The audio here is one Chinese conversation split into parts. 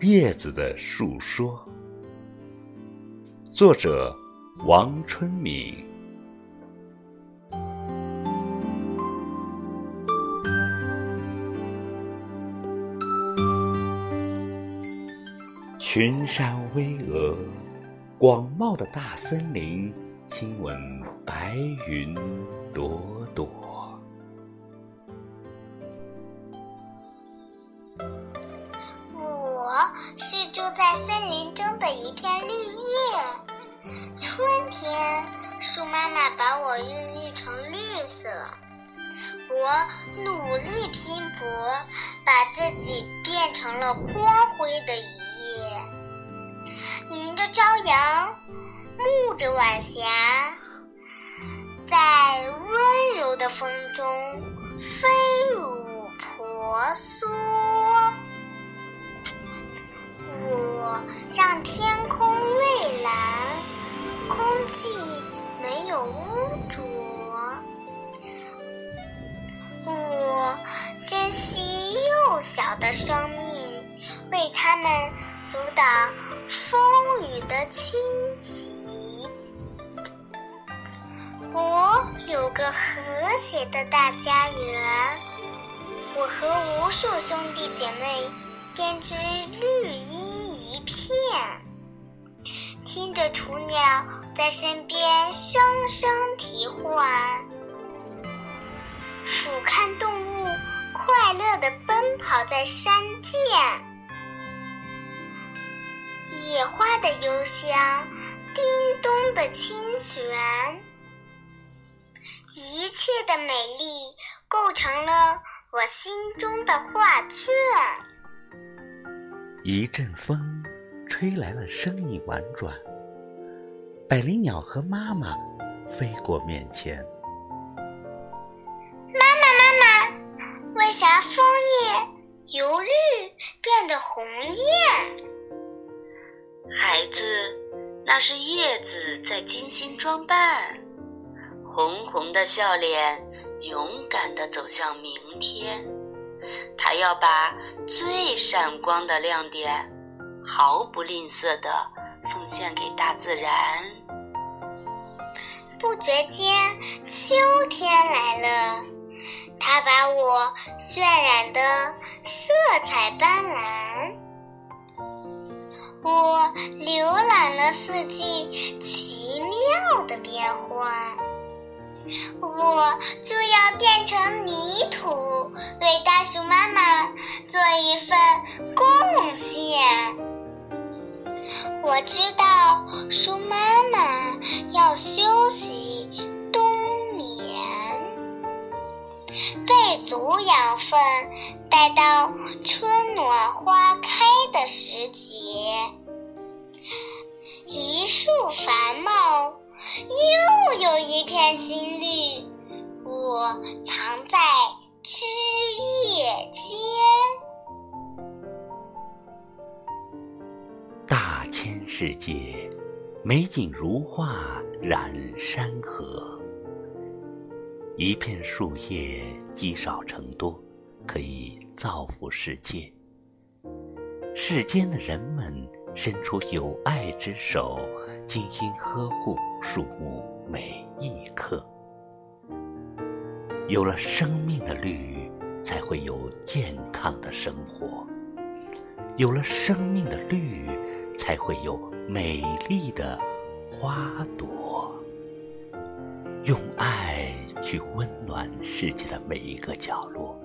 叶子的述说，作者王春敏。群山巍峨，广袤的大森林，亲吻白云朵朵。我是住在森林中的一片绿叶。春天，树妈妈把我孕育成绿色。我努力拼搏，把自己变成了光辉的一页。迎着朝阳，沐着晚霞，在温柔的风中飞舞婆娑。我让天空蔚蓝，空气没有污浊。我珍惜幼小的生命，为他们阻挡风雨的侵袭。我有个和谐的大家园，我和无数兄弟姐妹编织绿荫一片，听着雏鸟在身边声声啼唤。俯瞰动物快乐地奔跑在山涧，野花的幽香，叮咚的清泉，切的美丽构成了我心中的画卷。一阵风，吹来了生意婉转。百灵鸟和妈妈飞过面前。妈妈，妈妈为啥枫叶由绿变得红艳？孩子，那是叶子在精心装扮，红红的笑脸，勇敢地走向明天。它要把最闪光的亮点，毫不吝啬地奉献给大自然。不觉间，秋天来了。它把我渲染的色彩斑斓，我浏览了四季奇妙的变换，我就要变成泥土，为大树妈妈做一份贡献。我知道树妈妈要休息冬眠。备足养分，待到春暖花开的时节，一树繁茂又，有一片新绿，我藏在枝叶间。大千世界，美景如画，染山河。一片树叶积少成多，可以造福世界。世间的人们伸出友爱之手，精心呵护树木每一刻。有了生命的绿，才会有健康的生活；有了生命的绿，才会有美丽的花朵。用爱。去温暖世界的每一个角落，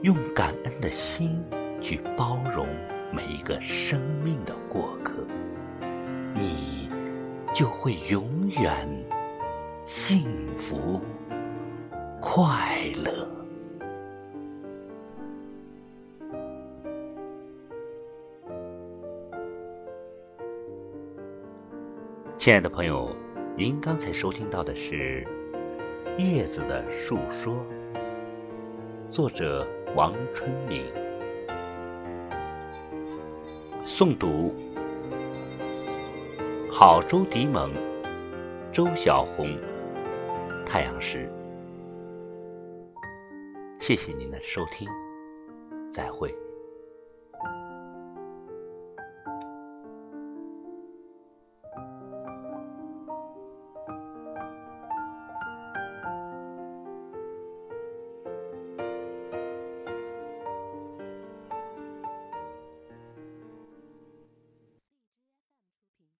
用感恩的心去包容每一个生命的过客，你就会永远幸福快乐。亲爱的朋友，您刚才收听到的是。叶子的述说，作者王春明，诵读好周迪蒙、周小红、太阳石。谢谢您的收听，再会。